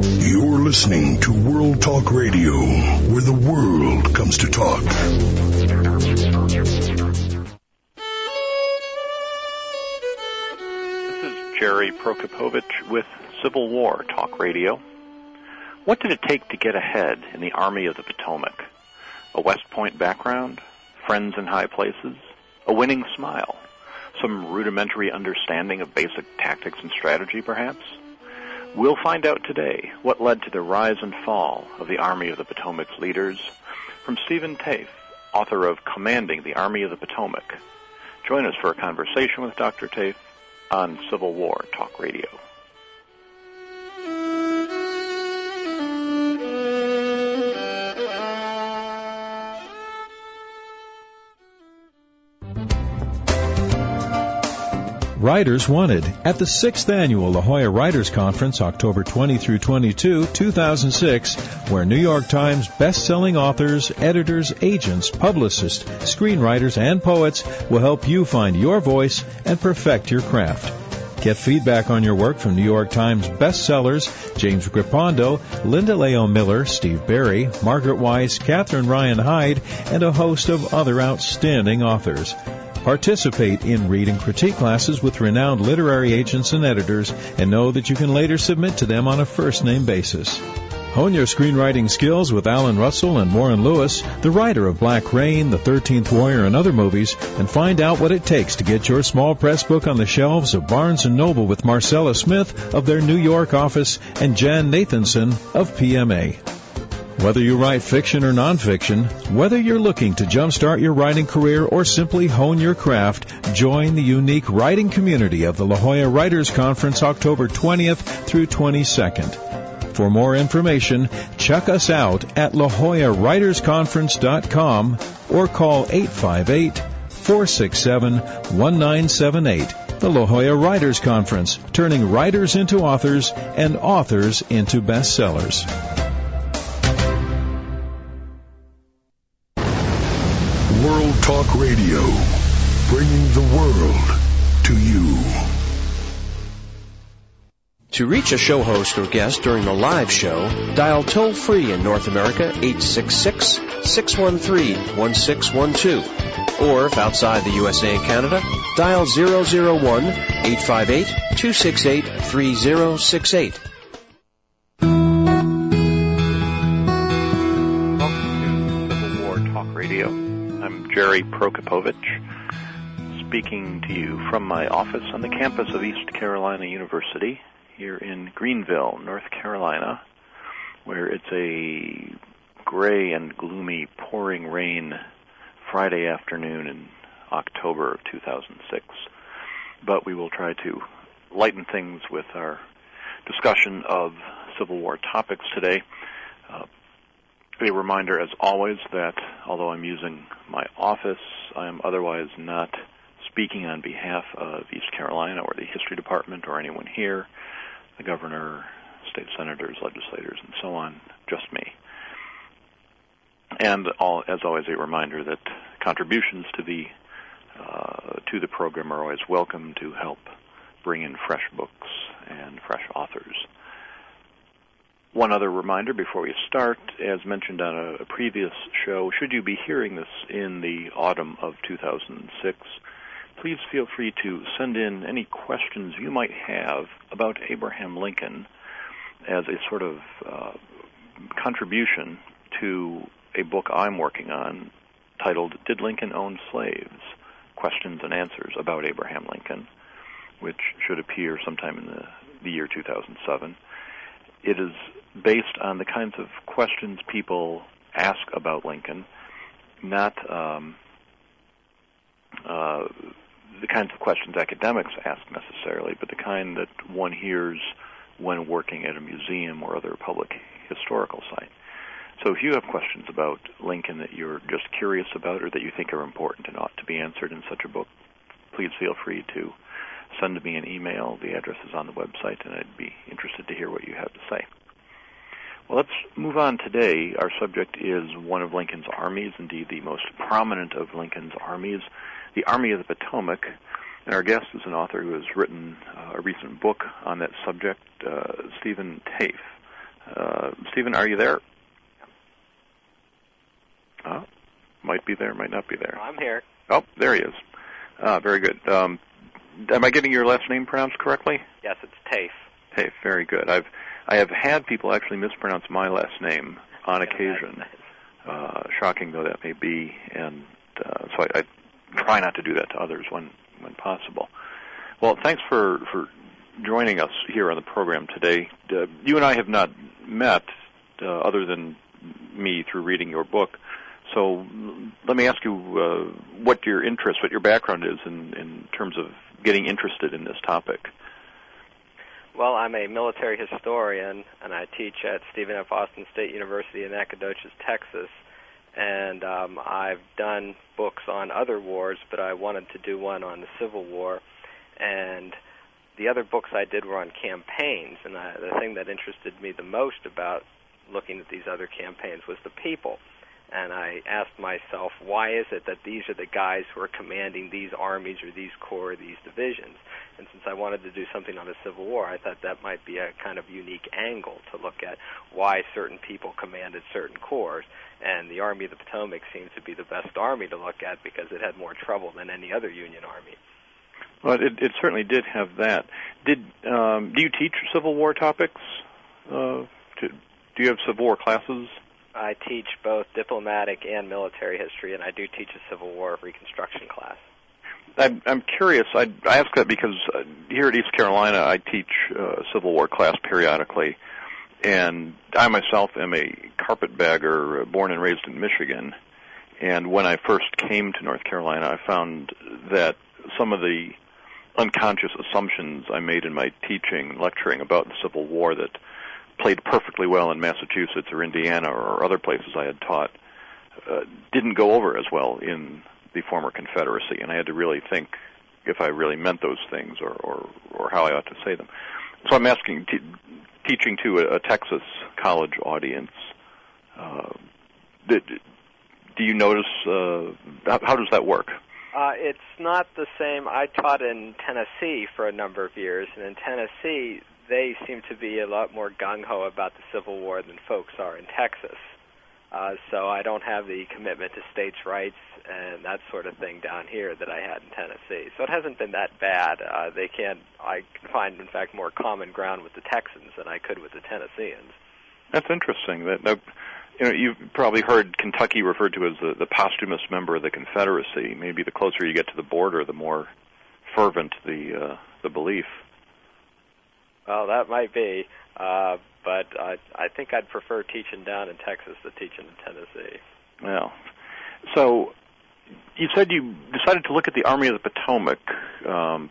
You're listening to World Talk Radio, where the world comes to talk. This is Jerry Prokopowicz with Civil War Talk Radio. What did it take to get ahead in the Army of the Potomac? A West Point background? Friends in high places? A winning smile? Some rudimentary understanding of basic tactics and strategy, perhaps? We'll find out today what led to the rise and fall of the Army of the Potomac's leaders from Stephen Taaffe, author of Commanding the Army of the Potomac. Join us for a conversation with Dr. Taaffe on Civil War Talk Radio. Writers Wanted at the 6th Annual La Jolla Writers Conference, October 20 through 22, 2006, where New York Times best-selling authors, editors, agents, publicists, screenwriters, and poets will help you find your voice and perfect your craft. Get feedback on your work from New York Times bestsellers James Grippando, Linda Lael Miller, Steve Berry, Margaret Weis, Catherine Ryan Hyde, and a host of other outstanding authors. Participate in read and critique classes with renowned literary agents and editors and know that you can later submit to them on a first name basis. Hone your screenwriting skills with Alan Russell and Warren Lewis, the writer of Black Rain, The Thirteenth Warrior, and other movies, and find out what it takes to get your small press book on the shelves of Barnes & Noble with Marcella Smith of their New York office and Jan Nathanson of PMA. Whether you write fiction or nonfiction, whether you're looking to jumpstart your writing career or simply hone your craft, join the unique writing community of the La Jolla Writers Conference October 20th through 22nd. For more information, check us out at lajollawritersconference.com or call 858-467-1978. The La Jolla Writers Conference, turning writers into authors and authors into bestsellers. Talk Radio, bringing the world to you. To reach a show host or guest during the live show, dial toll free in North America 866 613 1612. Or if outside the USA and Canada, dial 001 Jerry Prokopowicz, speaking to you from my office on the campus of East Carolina University here in Greenville, North Carolina, where it's a gray and gloomy pouring rain Friday afternoon in October of 2006. But we will try to lighten things with our discussion of Civil War topics today. Uh, a reminder, as always, that although I'm using my office, I am otherwise not speaking on behalf of East Carolina or the History Department or anyone here, the governor, state senators, legislators, and so on, just me. And all, as always, a reminder that contributions to the uh, to the program are always welcome to help bring in fresh books and fresh authors. One other reminder before we start, as mentioned on a, a, previous show, should you be hearing this in the autumn of 2006, please feel free to send in any questions you might have about Abraham Lincoln as a sort of uh, contribution to a book I'm working on titled Did Lincoln Own Slaves? Questions and Answers about Abraham Lincoln, which should appear sometime in the, the year 2007. It is based on the kinds of questions people ask about Lincoln, not um, uh, the kinds of questions academics ask necessarily, but the kind that one hears when working at a museum or other public historical site. So if you have questions about Lincoln that you're just curious about or that you think are important and ought to be answered in such a book, please feel free to send me an email. The address is on the website, and I'd be interested to hear what you have to say. Well, let's move on today. Our subject is one of Lincoln's armies, indeed the most prominent of Lincoln's armies, the Army of the Potomac. And our guest is an author who has written uh, a recent book on that subject, uh, Stephen Taaffe. Uh, Stephen, are you there? Uh, might be there, might not be there. I'm here. Oh, there he is. Uh, very good. Um, am I getting your last name pronounced correctly? Yes, it's Taaffe. Taaffe, very good. I've I have had people actually mispronounce my last name on occasion. Uh, shocking though that may be, and uh, so I, I try not to do that to others when when possible. Well, thanks for for joining us here on the program today. Uh, you and I have not met uh, other than me through reading your book. So let me ask you uh, what your interest, what your background is in, in terms of getting interested in this topic. Well, I'm a military historian, and I teach at Stephen F. Austin State University in Nacogdoches, Texas. And um, I've done books on other wars, but I wanted to do one on the Civil War. And the other books I did were on campaigns, and I, the thing that interested me the most about looking at these other campaigns was the people and I asked myself, why is it that these are the guys who are commanding these armies or these corps or these divisions? And since I wanted to do something on the Civil War, I thought that might be a kind of unique angle to look at why certain people commanded certain corps. And the Army of the Potomac seems to be the best army to look at because it had more trouble than any other Union army. Well, it, it certainly did have that. Did um, do you teach Civil War topics? Uh, to, do you have Civil War classes? I teach both diplomatic and military history, and I do teach a Civil War Reconstruction class. I'm, curious. I, I ask that because uh, here at East Carolina, I teach uh, Civil War class periodically, and I myself am a carpetbagger, uh, born and raised in Michigan. And when I first came to North Carolina, I found that some of the unconscious assumptions I made in my teaching, lecturing about the Civil War, that played perfectly well in Massachusetts or Indiana or other places I had taught uh, didn't go over as well in the former Confederacy, and I had to really think if I really meant those things or or, or how I ought to say them. So I'm asking, t- teaching to a, a Texas college audience. Uh, did, do you notice uh, how, how does that work? Uh, it's not the same. I taught in Tennessee for a number of years, and in Tennessee, they seem to be a lot more gung ho about the Civil War than folks are in Texas. Uh, so I don't have the commitment to states' rights and that sort of thing down here that I had in Tennessee. So it hasn't been that bad. Uh, they can I can find, in fact, more common ground with the Texans than I could with the Tennesseans. That's interesting. That, that you know, you've probably heard Kentucky referred to as the, the posthumous member of the Confederacy. Maybe the closer you get to the border, the more fervent the uh, the belief. Well, that might be, uh, but I, I think I'd prefer teaching down in Texas to teaching in Tennessee. Well, so you said you decided to look at the Army of the Potomac, um,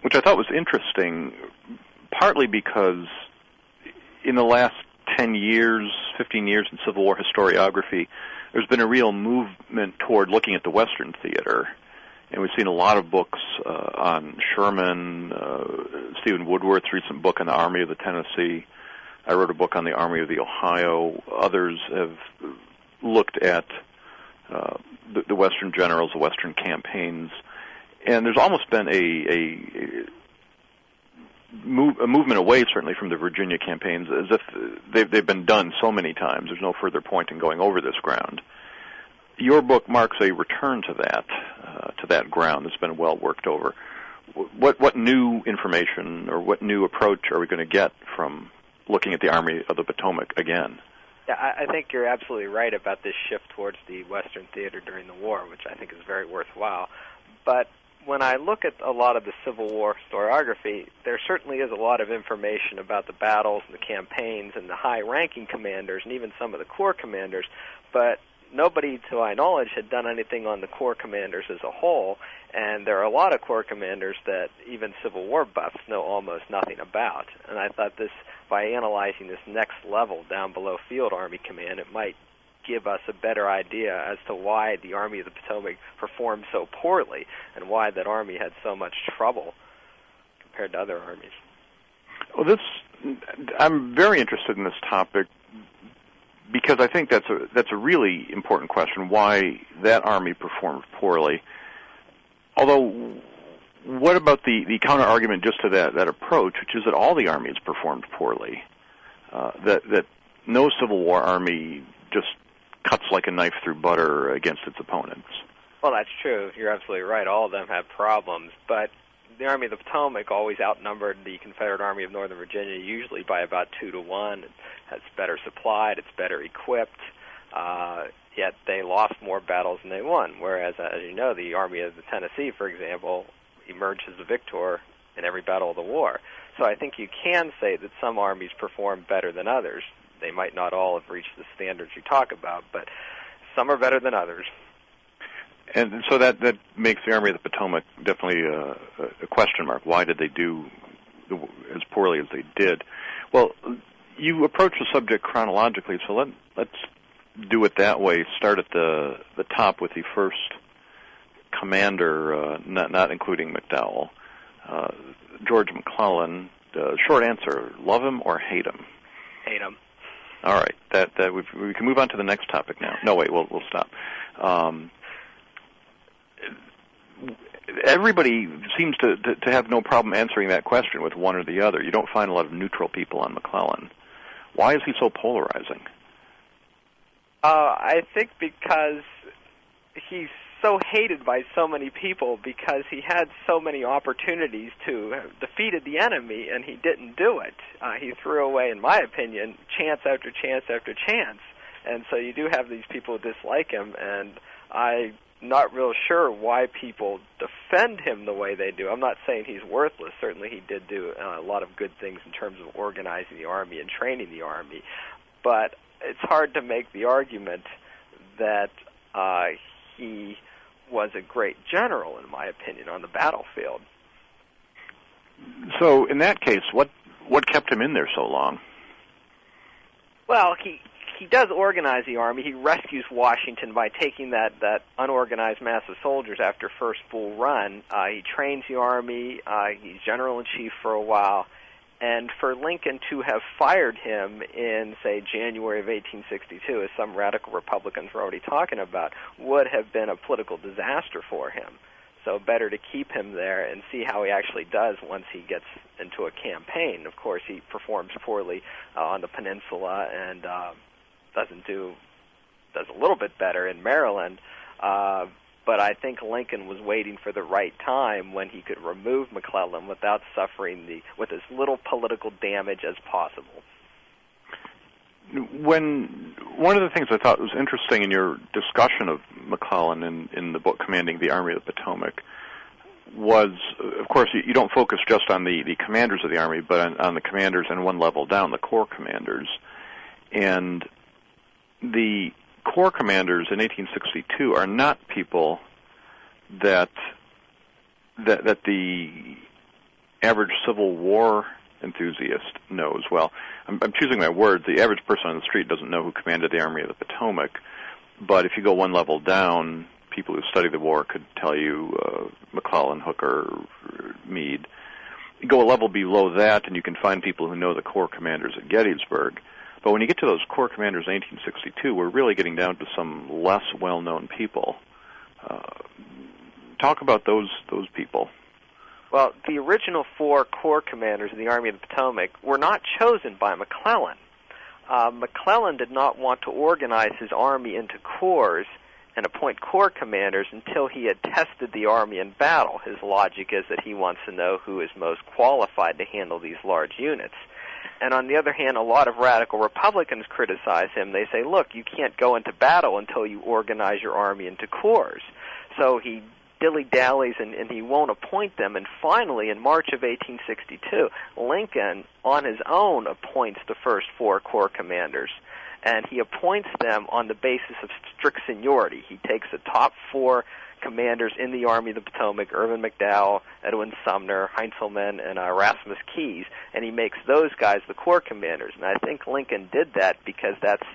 which I thought was interesting, partly because in the last 10 years, 15 years in Civil War historiography, there's been a real movement toward looking at the Western theater and we've seen a lot of books uh, on Sherman, uh, Steven Woodworth's recent book on the Army of the Tennessee. I wrote a book on the Army of the Ohio. Others have looked at uh, the, the Western generals, the Western campaigns, and there's almost been a, a, move, a movement away, certainly, from the Virginia campaigns, as if they've, they've been done so many times. There's no further point in going over this ground your book marks a return to that uh, to that ground that's been well worked over. What what new information or what new approach are we going to get from looking at the Army of the Potomac again? Yeah, I, I think you're absolutely right about this shift towards the Western theater during the war, which I think is very worthwhile. But when I look at a lot of the Civil War historiography, there certainly is a lot of information about the battles and the campaigns and the high ranking commanders and even some of the corps commanders, but nobody, to my knowledge, had done anything on the corps commanders as a whole, and there are a lot of corps commanders that even Civil War buffs know almost nothing about. And I thought this, by analyzing this next level down below Field Army Command, it might give us a better idea as to why the Army of the Potomac performed so poorly and why that army had so much trouble compared to other armies. Well, this I'm very interested in this topic because I think that's a that's a really important question. Why that army performed poorly? Although, what about the the counter argument just to that that approach, which is that all the armies performed poorly? uh, that that no Civil War army just cuts like a knife through butter against its opponents. Well, that's true. You're absolutely right. All of them have problems, but the Army of the Potomac always outnumbered the Confederate Army of Northern Virginia, usually by about two to one. It has better supplied, it's better equipped. Uh, yet they lost more battles than they won. Whereas, uh, as you know, the Army of the Tennessee, for example, emerged as the victor in every battle of the war. So I think you can say that some armies perform better than others. They might not all have reached the standards you talk about, but some are better than others. And so that that makes the Army of the Potomac definitely a, a question mark. Why did they do as poorly as they did? Well, you approach the subject chronologically, so let let's do it that way. Start at the the top with the first commander, uh, not not including McDowell, uh, George McClellan. Uh, short answer: love him or hate him. Hate him. All right, that that we can move on to the next topic now. No, wait, we'll we'll stop. Um, everybody seems to, to, to have no problem answering that question with one or the other. You don't find a lot of neutral people on McClellan. Why is he so polarizing? Uh, I think because he's so hated by so many people because he had so many opportunities to have defeated the enemy and he didn't do it. Uh, he threw away, in my opinion, chance after chance after chance. And so you do have these people who dislike him, and I not real sure why people defend him the way they do. I'm not saying he's worthless. Certainly, he did do uh, a lot of good things in terms of organizing the army and training the army. But it's hard to make the argument that uh, he was a great general, in my opinion, on the battlefield. So, in that case, what what kept him in there so long? Well, he he does organize the army. He rescues Washington by taking that that unorganized mass of soldiers after first Bull Run. Uh, he trains the army. Uh, he's general in chief for a while, and for Lincoln to have fired him in say January of 1862, as some radical Republicans were already talking about, would have been a political disaster for him. So better to keep him there and see how he actually does once he gets into a campaign. Of course, he performs poorly uh, on the peninsula and uh, doesn't do does a little bit better in Maryland. Uh, but I think Lincoln was waiting for the right time when he could remove McClellan without suffering the with as little political damage as possible. When one of the things I thought was interesting in your discussion of McClellan in, in the book Commanding the Army of the Potomac was, of course, you, don't focus just on the, the commanders of the army, but on, on the commanders and one level down, the corps commanders. And the corps commanders in 1862 are not people that that that the average Civil War enthusiast knows. Well, I'm, I'm choosing my words. The average person on the street doesn't know who commanded the Army of the Potomac, but if you go one level down, people who study the war could tell you uh, McClellan, Hooker, Meade. You go a level below that, and you can find people who know the corps commanders at Gettysburg. But when you get to those corps commanders in 1862, we're really getting down to some less well-known people. Uh, talk about those those people. Well, the original four corps commanders of the Army of the Potomac were not chosen by McClellan. Uh, McClellan did not want to organize his army into corps and appoint corps commanders until he had tested the army in battle. His logic is that he wants to know who is most qualified to handle these large units. And on the other hand, a lot of radical Republicans criticize him. They say, look, you can't go into battle until you organize your army into corps. So he dilly dallies and, and he won't appoint them. And finally, in March of 1862, Lincoln, on his own, appoints the first four corps commanders. And he appoints them on the basis of strict seniority. He takes the top four commanders in the Army of the Potomac, Irvin McDowell, Edwin Sumner, Heintzelman, and uh, Erasmus Keyes, and he makes those guys the corps commanders. And I think Lincoln did that because that's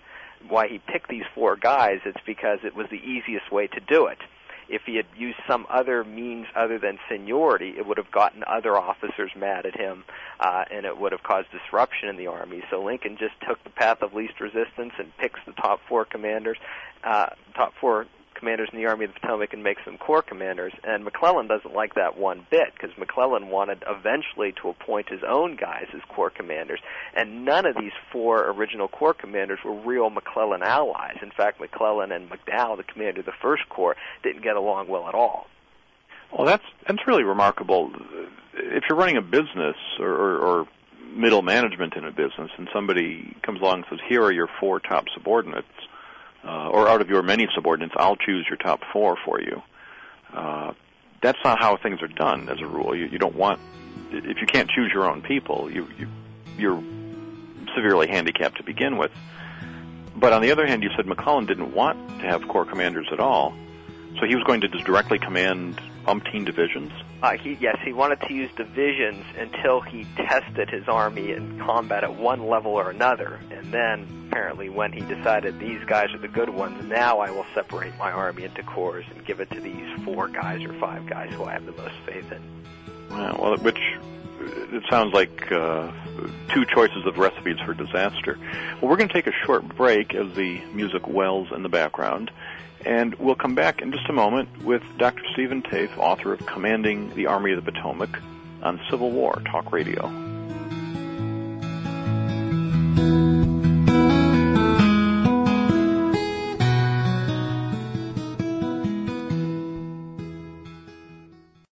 why he picked these four guys. It's because it was the easiest way to do it. If he had used some other means other than seniority, it would have gotten other officers mad at him, uh, and it would have caused disruption in the army. So Lincoln just took the path of least resistance and picks the top four commanders, uh, top four commanders in the Army of the Potomac and makes them corps commanders. And McClellan doesn't like that one bit because McClellan wanted eventually to appoint his own guys as corps commanders. And none of these four original corps commanders were real McClellan allies. In fact, McClellan and McDowell, the commander of the First Corps, didn't get along well at all. Well, that's that's really remarkable. If you're running a business or, or, or middle management in a business, and somebody comes along and says, "Here are your four top subordinates," uh, or out of your many subordinates, I'll choose your top four for you. Uh, that's not how things are done as a rule. You, you don't want if you can't choose your own people, you, you you're severely handicapped to begin with. But on the other hand, you said McClellan didn't want to have corps commanders at all, so he was going to just directly command umpteen divisions. Uh, he, yes, he wanted to use divisions until he tested his army in combat at one level or another, and then apparently when he decided these guys are the good ones, now I will separate my army into corps and give it to these four guys or five guys who I have the most faith in. Yeah, well, which it sounds like uh, two choices of recipes for disaster. Well, we're going to take a short break as the music wells in the background. And we'll come back in just a moment with Dr. Stephen Taaffe, author of Commanding the Army of the Potomac on Civil War Talk Radio.